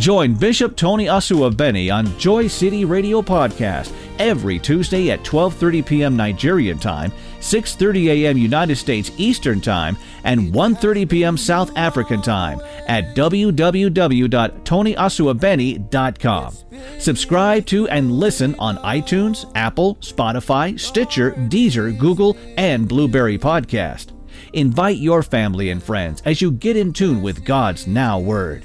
Join Bishop Tony Asuabeni on Joy City Radio Podcast every Tuesday at 12:30 p.m. Nigerian time, 6:30 a.m. United States Eastern Time, and 1:30 p.m. South African Time at www.tonyasuabeni.com. Subscribe to and listen on iTunes, Apple, Spotify, Stitcher, Deezer, Google, and Blubrry Podcast. Invite your family and friends as you get in tune with God's Now Word.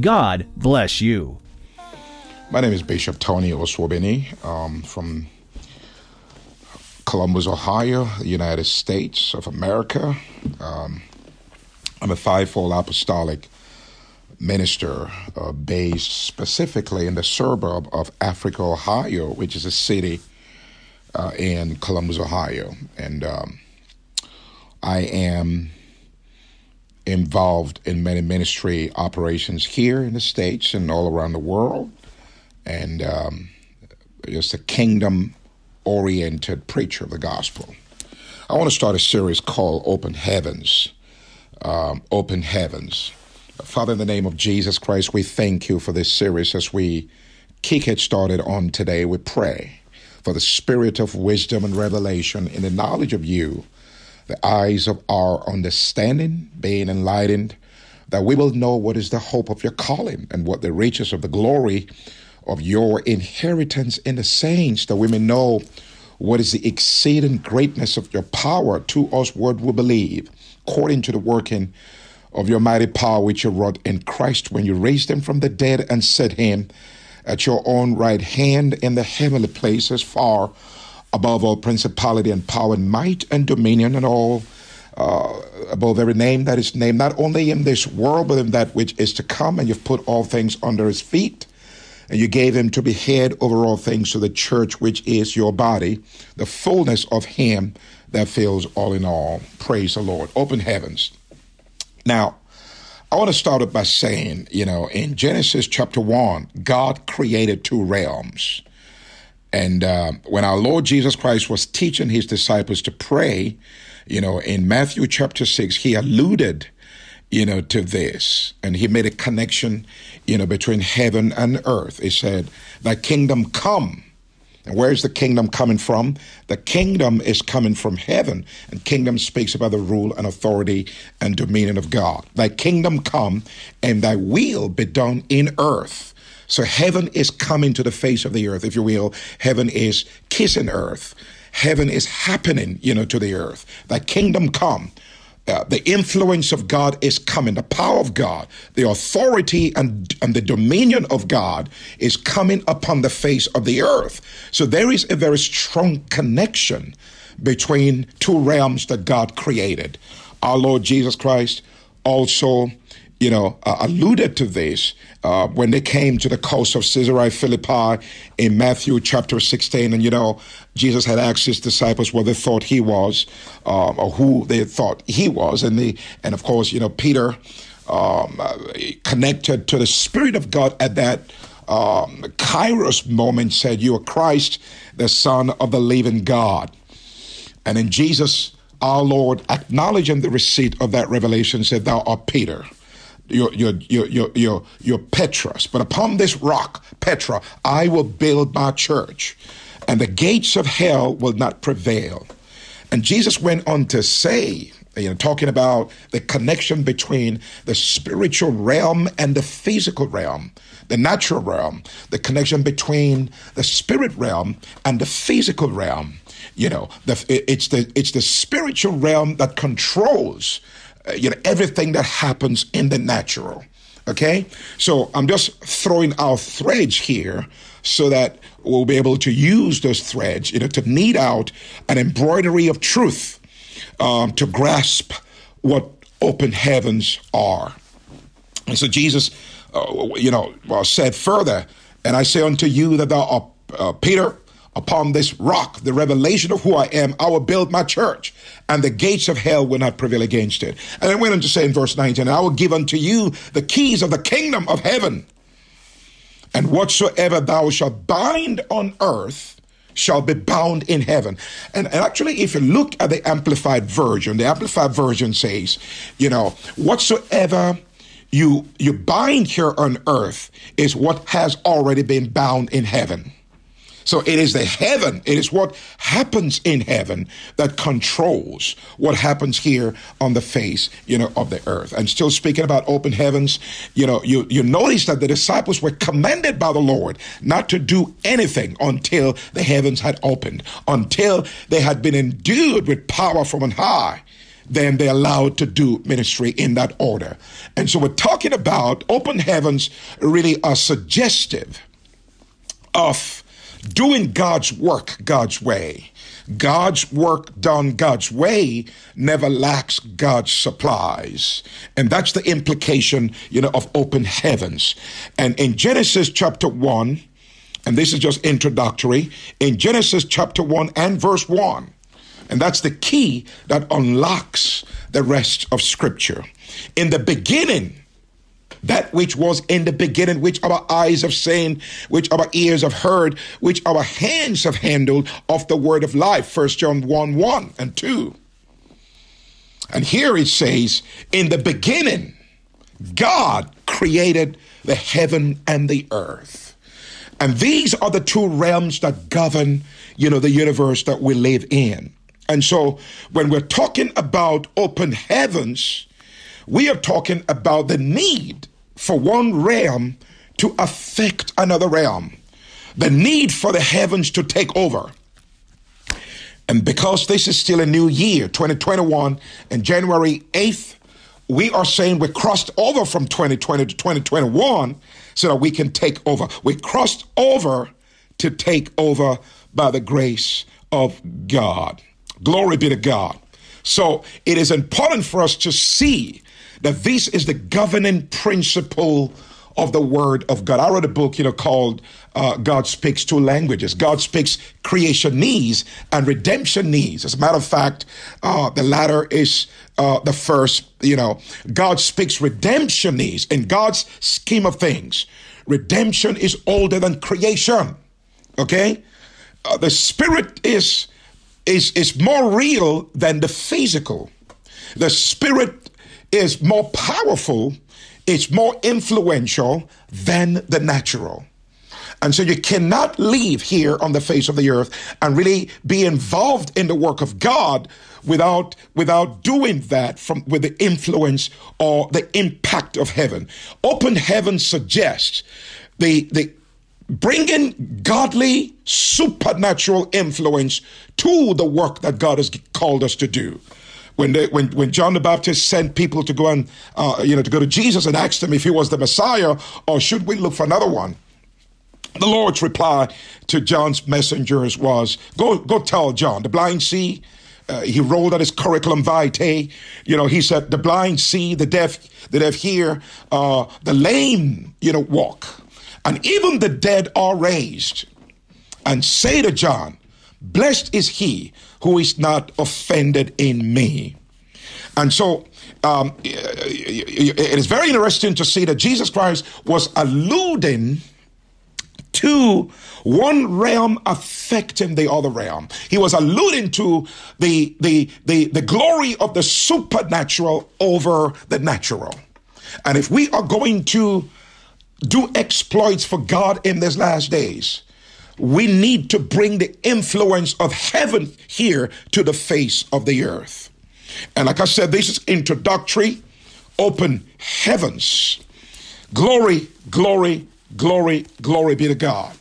God bless you. My name is Bishop Tony Asuabeni um, from Columbus, Ohio, United States of America. Um, I'm a fivefold apostolic minister uh, based specifically in the suburb of Africa, Ohio, which is a city uh, in Columbus, Ohio. And um, I am involved in many ministry operations here in the States and all around the world, and um, just a kingdom oriented preacher of the gospel. I want to start a series called Open Heavens. Um, Open Heavens. Father, in the name of Jesus Christ, we thank you for this series as we kick it started on today. We pray for the spirit of wisdom and revelation in the knowledge of you the eyes of our understanding being enlightened, that we will know what is the hope of your calling and what the riches of the glory of your inheritance in the saints, that we may know what is the exceeding greatness of your power to us, what we believe, according to the working of your mighty power which you wrought in Christ when you raised him from the dead and set him at your own right hand in the heavenly places far above all principality and power and might and dominion and all uh, above every name that is named, not only in this world, but in that which is to come. And you've put all things under his feet. And you gave him to be head over all things to the church, which is your body, the fullness of him that fills all in all. Praise the Lord. Open heavens. Now, I want to start it by saying, you know, in Genesis chapter 1, God created two realms. And uh, when our Lord Jesus Christ was teaching his disciples to pray, you know, in Matthew chapter 6, he alluded, you know, to this. And he made a connection, you know, between heaven and earth. He said, Thy kingdom come. And where's the kingdom coming from? The kingdom is coming from heaven. And kingdom speaks about the rule and authority and dominion of God. Thy kingdom come and thy will be done in earth so heaven is coming to the face of the earth, if you will. Heaven is kissing earth. Heaven is happening, you know, to the earth. That kingdom come. Uh, the influence of God is coming, the power of God, the authority and, and the dominion of God is coming upon the face of the earth. So there is a very strong connection between two realms that God created. Our Lord Jesus Christ also you know, uh, alluded to this uh, when they came to the coast of Caesarea Philippi in Matthew chapter 16. And, you know, Jesus had asked his disciples what they thought he was um, or who they thought he was. And, the, and of course, you know, Peter um, uh, connected to the Spirit of God at that um, Kairos moment said, You are Christ, the Son of the living God. And then Jesus, our Lord, acknowledging the receipt of that revelation, said, Thou art Peter your, your, your, your, your, your Petros. But upon this rock, Petra, I will build my church, and the gates of hell will not prevail. And Jesus went on to say, you know, talking about the connection between the spiritual realm and the physical realm, the natural realm, the connection between the spirit realm and the physical realm. You know, the, it's the it's the spiritual realm that controls you know, everything that happens in the natural. Okay? So I'm just throwing out threads here so that we'll be able to use those threads, you know, to knead out an embroidery of truth um, to grasp what open heavens are. And so Jesus, uh, you know, uh, said further, and I say unto you that thou art uh, Peter, Upon this rock, the revelation of who I am, I will build my church, and the gates of hell will not prevail against it. And then went on to say in verse 19, I will give unto you the keys of the kingdom of heaven. And whatsoever thou shalt bind on earth shall be bound in heaven. And, and actually, if you look at the Amplified Version, the Amplified Version says, you know, whatsoever you you bind here on earth is what has already been bound in heaven. So it is the heaven, it is what happens in heaven that controls what happens here on the face, you know, of the earth. And still speaking about open heavens, you know, you, you notice that the disciples were commanded by the Lord not to do anything until the heavens had opened, until they had been endued with power from on high then they're allowed to do ministry in that order. And so we're talking about open heavens really are suggestive of doing God's work God's way. God's work done God's way never lacks God's supplies. And that's the implication, you know, of open heavens. And in Genesis chapter 1, and this is just introductory, in Genesis chapter 1 and verse 1, and that's the key that unlocks the rest of Scripture. In the beginning, that which was in the beginning, which our eyes have seen, which our ears have heard, which our hands have handled of the word of life. First John 1 1 and 2. And here it says, In the beginning, God created the heaven and the earth. And these are the two realms that govern, you know, the universe that we live in. And so when we're talking about open heavens, we are talking about the need for one realm to affect another realm, the need for the heavens to take over. And because this is still a new year, 2021, and January 8th, we are saying we crossed over from 2020 to 2021 so that we can take over. We crossed over to take over by the grace of God. Glory be to God. So it is important for us to see that this is the governing principle of the Word of God. I wrote a book, you know, called uh, God Speaks Two Languages. God speaks creation needs and redemption needs. As a matter of fact, uh, the latter is uh, the first, you know, God speaks redemption needs. In God's scheme of things, redemption is older than creation. Okay? Uh, the spirit is, is, is more real than the physical. The spirit is more powerful, it's more influential than the natural. And so you cannot live here on the face of the earth and really be involved in the work of God without without doing that from with the influence or the impact of heaven. Open heaven suggests the the bringing godly supernatural influence to the work that God has called us to do when, they, when, when John the Baptist sent people to go and, uh, you know, to go to Jesus and asked him if he was the Messiah or should we look for another one? The Lord's reply to John's messengers was, go, go tell John, the blind see, uh, he rolled out his curriculum vitae. You know, he said, the blind see, the deaf, the deaf hear, uh, the lame, you know, walk. And even the dead are raised. And say to John, blessed is he who is not offended in me. And so um, it is very interesting to see that Jesus Christ was alluding to one realm affecting the other realm. He was alluding to the, the, the, the glory of the supernatural over the natural. And if we are going to do exploits for God in these last days, we need to bring the influence of heaven here to the face of the earth. And like I said, this is introductory, open heavens. Glory, glory, glory, glory be to God.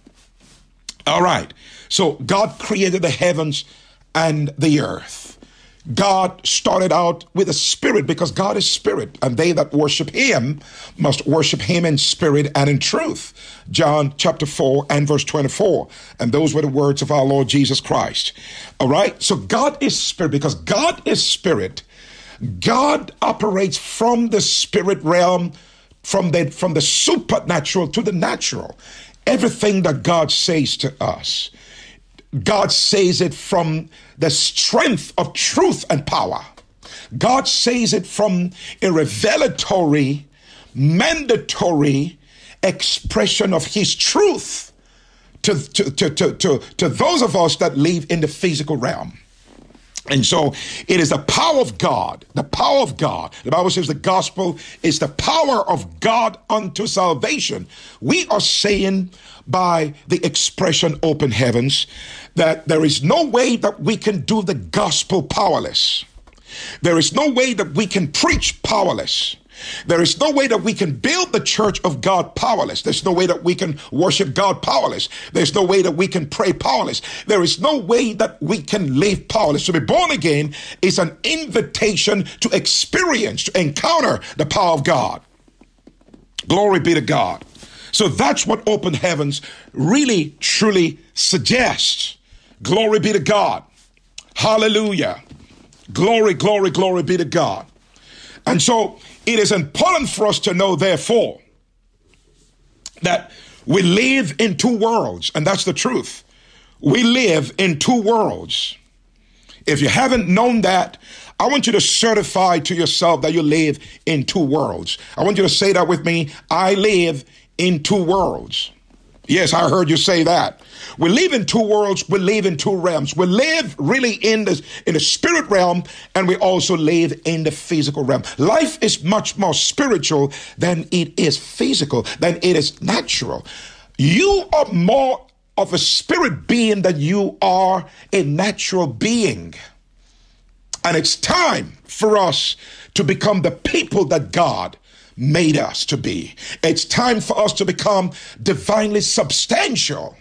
All right. So God created the heavens and the earth. God started out with a spirit because God is spirit, and they that worship him must worship him in spirit and in truth. John chapter 4 and verse 24. And those were the words of our Lord Jesus Christ. All right. So God is spirit because God is spirit. God operates from the spirit realm, from the, from the supernatural to the natural. Everything that God says to us God says it from the strength of truth and power. God says it from a revelatory, mandatory expression of His truth to, to, to, to, to, to those of us that live in the physical realm. And so it is the power of God, the power of God. The Bible says the gospel is the power of God unto salvation. We are saying by the expression open heavens that there is no way that we can do the gospel powerless. There is no way that we can preach powerless. There is no way that we can build the church of God powerless. There's no way that we can worship God powerless. There's no way that we can pray powerless. There is no way that we can live powerless. To be born again is an invitation to experience, to encounter the power of God. Glory be to God. So that's what open heavens really, truly suggests. Glory be to God. Hallelujah. Glory, glory, glory be to God. And so it is important for us to know, therefore, that we live in two worlds, and that's the truth. We live in two worlds. If you haven't known that, I want you to certify to yourself that you live in two worlds. I want you to say that with me. I live in two worlds. Yes, I heard you say that. We live in two worlds. We live in two realms. We live really in the in the spirit realm, and we also live in the physical realm. Life is much more spiritual than it is physical, than it is natural. You are more of a spirit being than you are a natural being. And it's time for us to become the people that God made us to be. It's time for us to become divinely substantial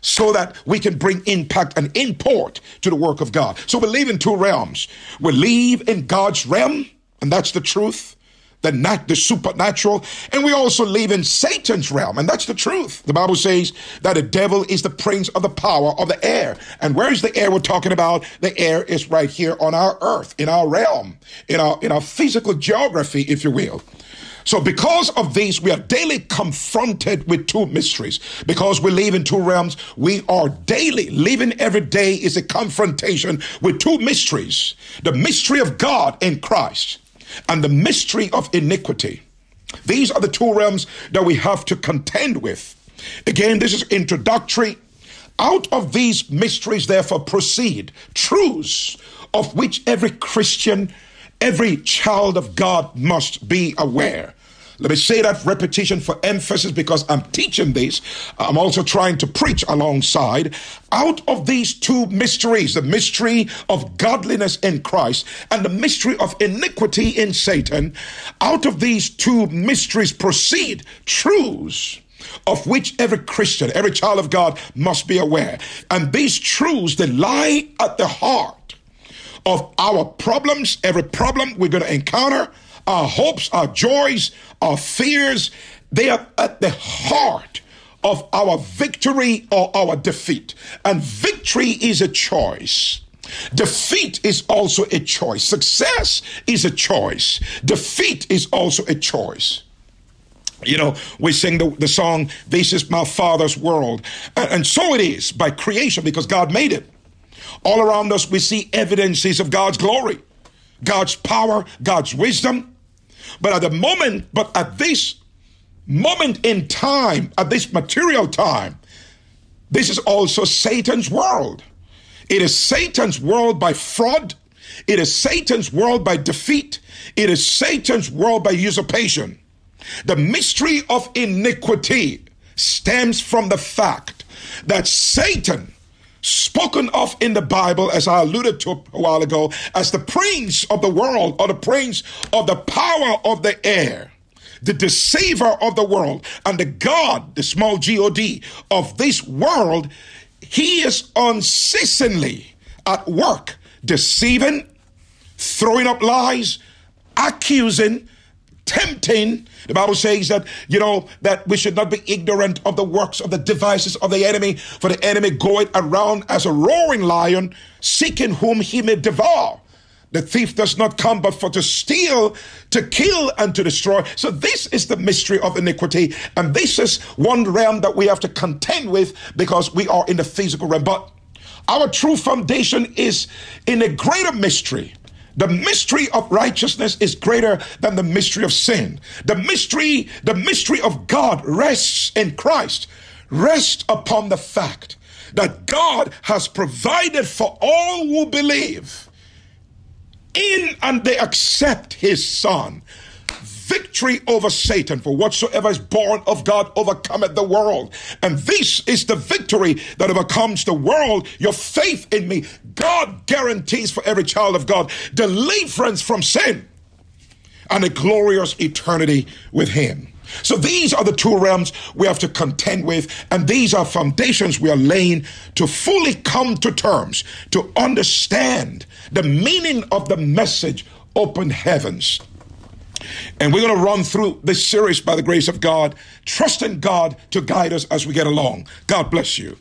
so that we can bring impact and import to the work of God. So we live in two realms. We live in God's realm, and that's the truth. The, nat- the supernatural, and we also live in Satan's realm, and that's the truth. The Bible says that the devil is the prince of the power of the air. And where is the air we're talking about? The air is right here on our earth, in our realm, in our in our physical geography, if you will. So, because of these, we are daily confronted with two mysteries. Because we live in two realms, we are daily living every day is a confrontation with two mysteries the mystery of God in Christ and the mystery of iniquity. These are the two realms that we have to contend with. Again, this is introductory. Out of these mysteries, therefore, proceed truths of which every Christian Every child of God must be aware. Let me say that repetition for emphasis because I'm teaching this. I'm also trying to preach alongside. Out of these two mysteries, the mystery of godliness in Christ and the mystery of iniquity in Satan, out of these two mysteries proceed truths of which every Christian, every child of God must be aware. And these truths, they lie at the heart of our problems, every problem we're going to encounter, our hopes, our joys, our fears, they are at the heart of our victory or our defeat. And victory is a choice. Defeat is also a choice. Success is a choice. Defeat is also a choice. You know, we sing the, the song, This is my Father's world. And, and so it is by creation because God made it. All around us, we see evidences of God's glory, God's power, God's wisdom. But at the moment, but at this moment in time, at this material time, this is also Satan's world. It is Satan's world by fraud. It is Satan's world by defeat. It is Satan's world by usurpation. The mystery of iniquity stems from the fact that Satan spoken of in the Bible, as I alluded to a while ago, as the prince of the world or the prince of the power of the air, the deceiver of the world, and the God, the small God of this world, he is unceasingly at work, deceiving, throwing up lies, accusing, tempting. The Bible says that, you know, that we should not be ignorant of the works of the devices of the enemy, for the enemy goeth around as a roaring lion, seeking whom he may devour. The thief does not come but for to steal, to kill, and to destroy. So this is the mystery of iniquity. And this is one realm that we have to contend with because we are in the physical realm. But our true foundation is in a greater mystery. The mystery of righteousness is greater than the mystery of sin. The mystery, the mystery of God rests in Christ. Rest upon the fact that God has provided for all who believe in and they accept his son, victory over Satan, for whatsoever is born of God overcometh the world. And this is the victory that overcomes the world, your faith in me. God guarantees for every child of God deliverance from sin and a glorious eternity with him. So these are the two realms we have to contend with, and these are foundations we are laying to fully come to terms, to understand the meaning of the message, open heavens. And we're going to run through this series by the grace of God, trusting God to guide us as we get along. God bless you.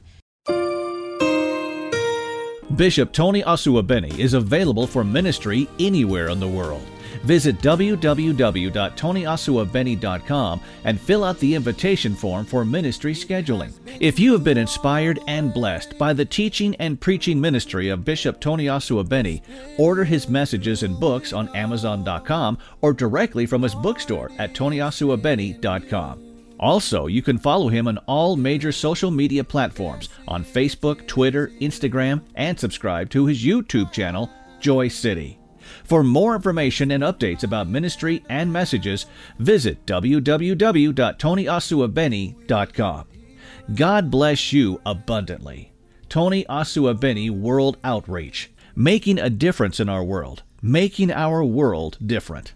Bishop Tony Asuabeni is available for ministry anywhere in the world. Visit www.tonyasuabeni.com and fill out the invitation form for ministry scheduling. If you have been inspired and blessed by the teaching and preaching ministry of Bishop Tony Asuabeni, order his messages and books on Amazon.com or directly from his bookstore at tonyasuabeni.com. Also, you can follow him on all major social media platforms on Facebook, Twitter, Instagram, and subscribe to his YouTube channel, Joy City. For more information and updates about ministry and messages, visit www.tonyasuabeni.com. God bless you abundantly. Tony Asuabeni World Outreach, making a difference in our world, making our world different.